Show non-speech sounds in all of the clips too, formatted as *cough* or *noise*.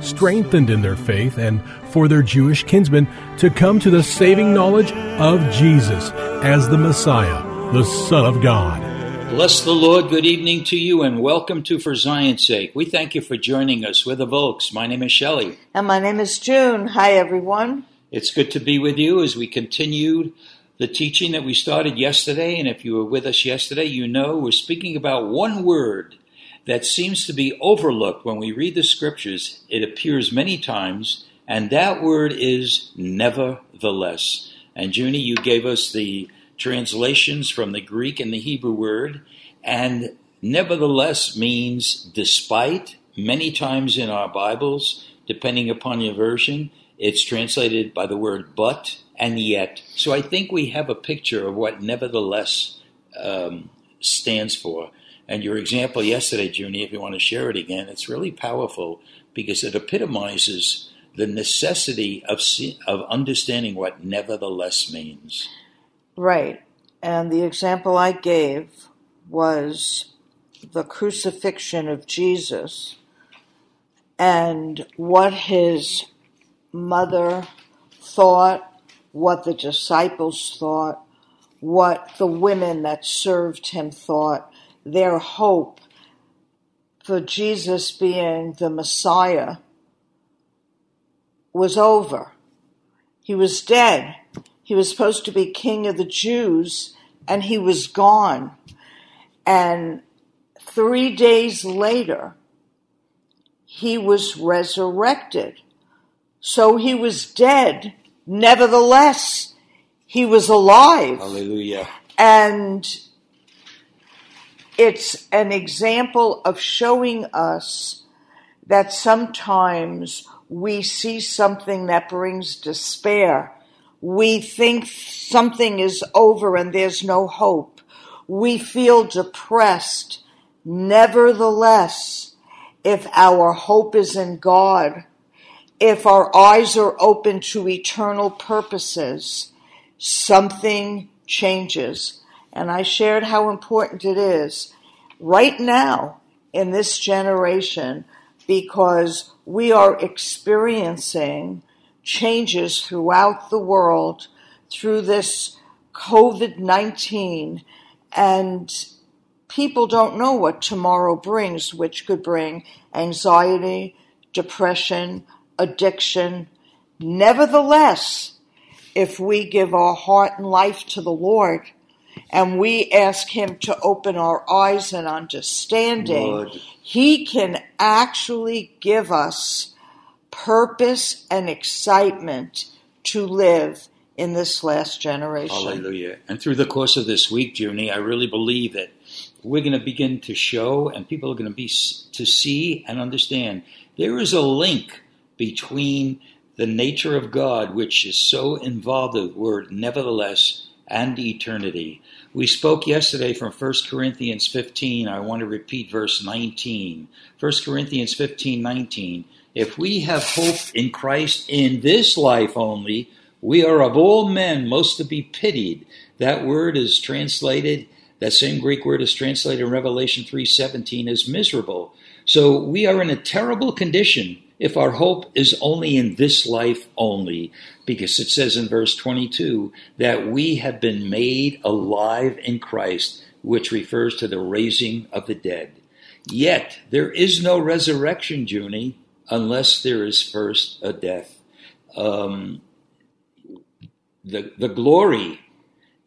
strengthened in their faith and for their Jewish kinsmen to come to the saving knowledge of Jesus as the Messiah, the Son of God. Bless the Lord. Good evening to you and welcome to For Zion's Sake. We thank you for joining us. We're the Volks. My name is Shelley. And my name is June. Hi, everyone. It's good to be with you as we continued the teaching that we started yesterday. And if you were with us yesterday, you know we're speaking about one word that seems to be overlooked when we read the scriptures. It appears many times, and that word is nevertheless. And Junie, you gave us the translations from the Greek and the Hebrew word, and nevertheless means despite. Many times in our Bibles, depending upon your version, it's translated by the word but and yet. So I think we have a picture of what nevertheless um, stands for. And your example yesterday, Junie, if you want to share it again, it's really powerful because it epitomizes the necessity of of understanding what nevertheless means. Right. And the example I gave was the crucifixion of Jesus and what his mother thought, what the disciples thought, what the women that served him thought, their hope for Jesus being the Messiah was over. He was dead. He was supposed to be king of the Jews, and he was gone. And three days later, he was resurrected. So he was dead. Nevertheless, he was alive. Hallelujah. And it's an example of showing us that sometimes we see something that brings despair. We think something is over and there's no hope. We feel depressed. Nevertheless, if our hope is in God, if our eyes are open to eternal purposes, something changes. And I shared how important it is right now in this generation because we are experiencing changes throughout the world through this COVID 19 and people don't know what tomorrow brings, which could bring anxiety, depression, addiction. Nevertheless, if we give our heart and life to the Lord and we ask Him to open our eyes and understanding, Lord. He can actually give us purpose and excitement to live in this last generation. Hallelujah. And through the course of this week, Junie, I really believe that we're going to begin to show and people are going to be to see and understand there is a link between the nature of God, which is so involved with the word nevertheless, and eternity. We spoke yesterday from 1 Corinthians 15. I want to repeat verse 19. 1 Corinthians 15 19. If we have hope in Christ in this life only, we are of all men most to be pitied. That word is translated, that same Greek word is translated in Revelation 3:17 as miserable. So we are in a terrible condition if our hope is only in this life only, because it says in verse 22 that we have been made alive in Christ, which refers to the raising of the dead. Yet there is no resurrection, Junie, unless there is first a death. um, the the glory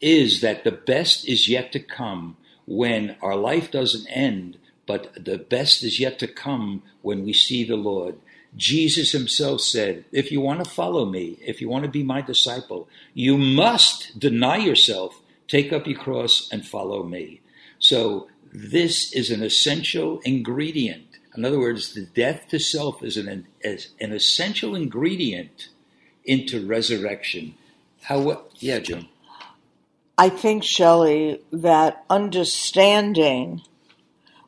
is that the best is yet to come when our life doesn't end, but the best is yet to come when we see the Lord. Jesus himself said, If you want to follow me, if you want to be my disciple, you must deny yourself, take up your cross, and follow me. So, this is an essential ingredient. In other words, the death to self is an, is an essential ingredient into resurrection. How, yeah, Jim. I think, Shelley, that understanding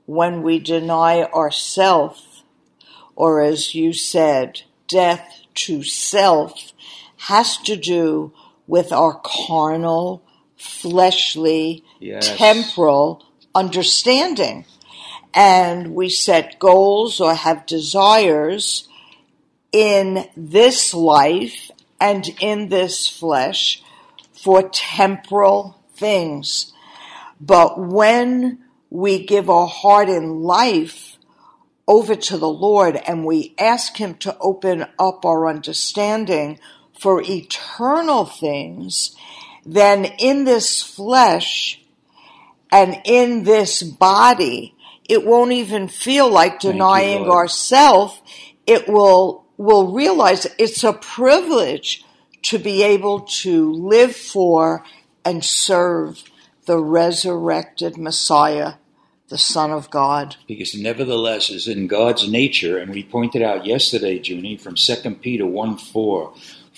when we deny ourself, or as you said, death to self, has to do with our carnal, fleshly, Yes. temporal understanding. And we set goals or have desires in this life and in this flesh for temporal things. But when we give our heart and life over to the Lord and we ask Him to open up our understanding for eternal things, then in this flesh and in this body, it won't even feel like denying ourself. It will, will realize it's a privilege to be able to live for and serve the resurrected Messiah, the Son of God. because nevertheless is in God's nature, and we pointed out yesterday, Junie, from 2 Peter 1 4.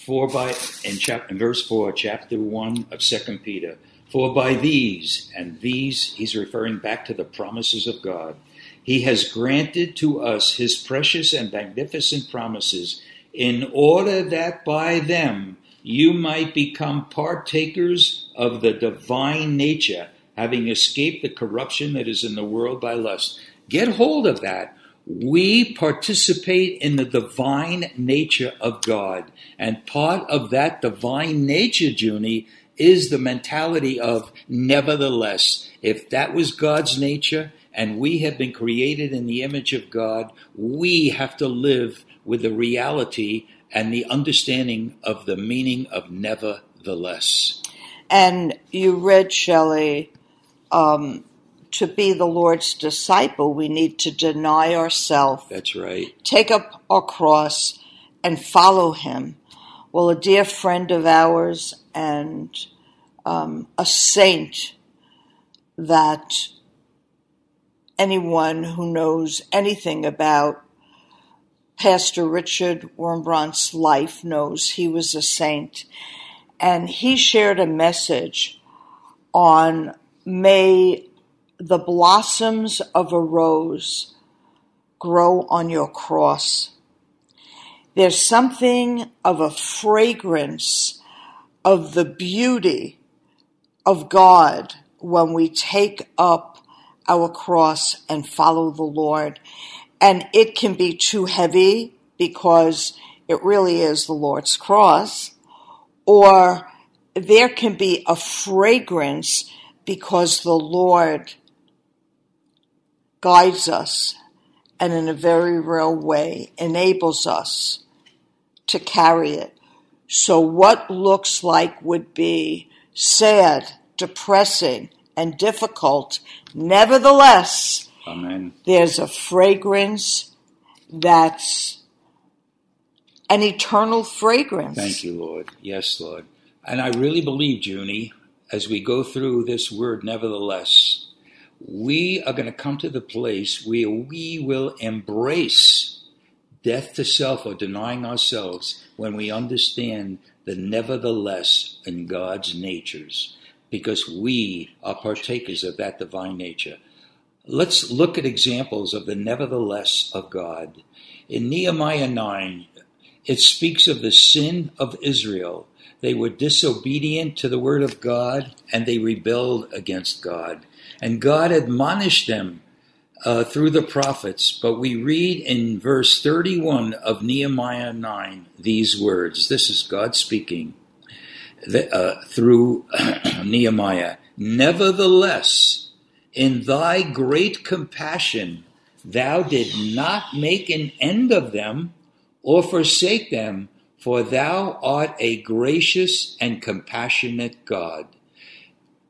For by in chapter in verse 4, chapter 1 of 2 Peter, for by these, and these he's referring back to the promises of God, he has granted to us his precious and magnificent promises, in order that by them you might become partakers of the divine nature, having escaped the corruption that is in the world by lust. Get hold of that. We participate in the divine nature of God. And part of that divine nature, Junie, is the mentality of nevertheless. If that was God's nature and we have been created in the image of God, we have to live with the reality and the understanding of the meaning of nevertheless. And you read, Shelley, um, to be the Lord's disciple, we need to deny ourselves, That's right. take up our cross, and follow Him. Well, a dear friend of ours and um, a saint that anyone who knows anything about Pastor Richard Wurmbrand's life knows he was a saint. And he shared a message on may the blossoms of a rose grow on your cross. There's something of a fragrance of the beauty of God when we take up our cross and follow the Lord. And it can be too heavy because it really is the Lord's cross, or there can be a fragrance because the Lord guides us and in a very real way enables us to carry it. So what looks like would be sad, depressing, and difficult, nevertheless, Amen. there's a fragrance that's an eternal fragrance. Thank you, Lord. Yes, Lord. And I really believe, Junie, as we go through this word, nevertheless, we are going to come to the place where we will embrace death to self or denying ourselves when we understand the nevertheless in God's natures, because we are partakers of that divine nature. Let's look at examples of the nevertheless of God. In Nehemiah 9, it speaks of the sin of Israel. They were disobedient to the word of God and they rebelled against God. And God admonished them uh, through the prophets. But we read in verse 31 of Nehemiah 9 these words. This is God speaking uh, through *clears throat* Nehemiah. Nevertheless, in thy great compassion, thou did not make an end of them or forsake them, for thou art a gracious and compassionate God.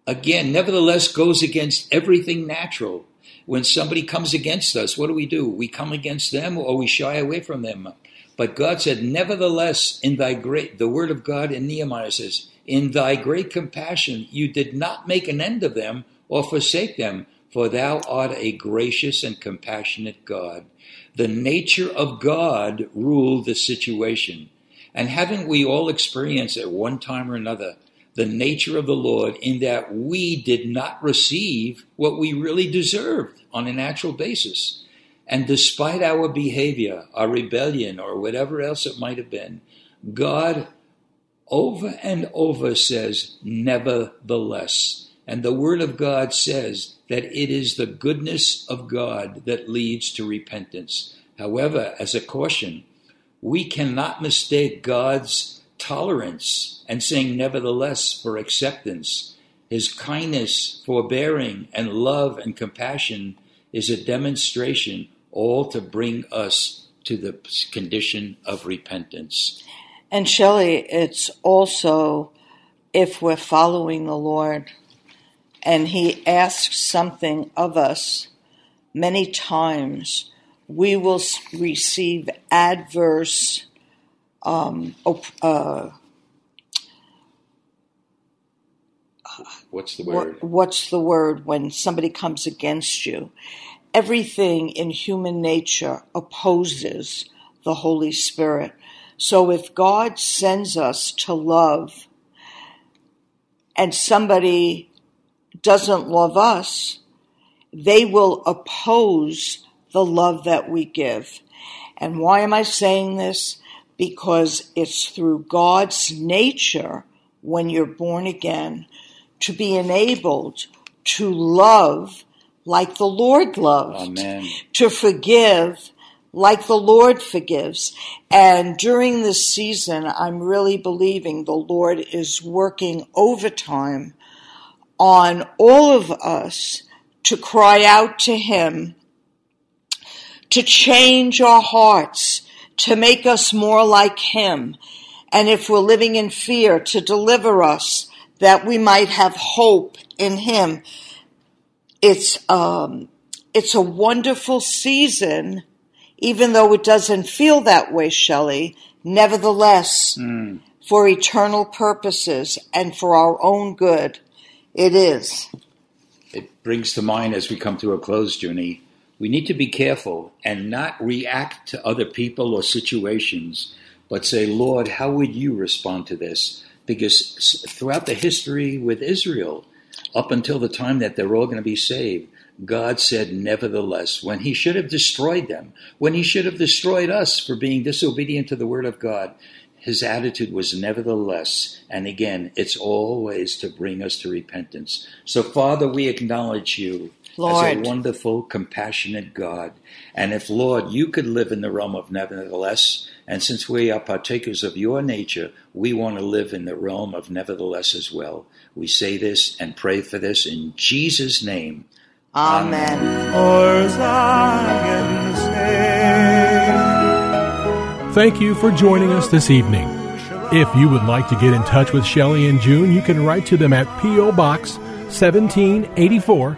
Again, nevertheless, goes against everything natural. When somebody comes against us, what do we do? We come against them or we shy away from them. But God said, Nevertheless, in thy great, the word of God in Nehemiah says, In thy great compassion, you did not make an end of them or forsake them, for thou art a gracious and compassionate God. The nature of God ruled the situation. And haven't we all experienced at one time or another the nature of the Lord in that we did not receive what we really deserved on a natural basis? And despite our behavior, our rebellion, or whatever else it might have been, God over and over says, nevertheless. And the Word of God says that it is the goodness of God that leads to repentance. However, as a caution, we cannot mistake God's tolerance and saying nevertheless for acceptance. His kindness, forbearing, and love and compassion is a demonstration all to bring us to the condition of repentance. And Shelley, it's also if we're following the Lord and He asks something of us many times, we will receive adverse. Um, uh, what's the word? what's the word when somebody comes against you? everything in human nature opposes the Holy Spirit. So if God sends us to love and somebody doesn't love us, they will oppose the love that we give. And why am I saying this? Because it's through God's nature when you're born again to be enabled to love like the Lord loved, Amen. to forgive like the Lord forgives. And during this season, I'm really believing the Lord is working overtime on all of us to cry out to Him, to change our hearts, to make us more like Him. And if we're living in fear, to deliver us that we might have hope in Him it's um, it's a wonderful season, even though it doesn't feel that way, Shelley. Nevertheless, mm. for eternal purposes and for our own good, it is. It brings to mind as we come to a close, Junie, we need to be careful and not react to other people or situations, but say, Lord, how would you respond to this? Because throughout the history with Israel, up until the time that they're all going to be saved, God said, nevertheless, when He should have destroyed them, when He should have destroyed us for being disobedient to the Word of God, His attitude was nevertheless. And again, it's always to bring us to repentance. So, Father, we acknowledge you Lord. as a wonderful, compassionate God. And if, Lord, you could live in the realm of nevertheless, and since we are partakers of your nature, we want to live in the realm of nevertheless as well. We say this and pray for this in Jesus' name. Amen. Thank you for joining us this evening. If you would like to get in touch with Shelley and June, you can write to them at P.O. Box 1784,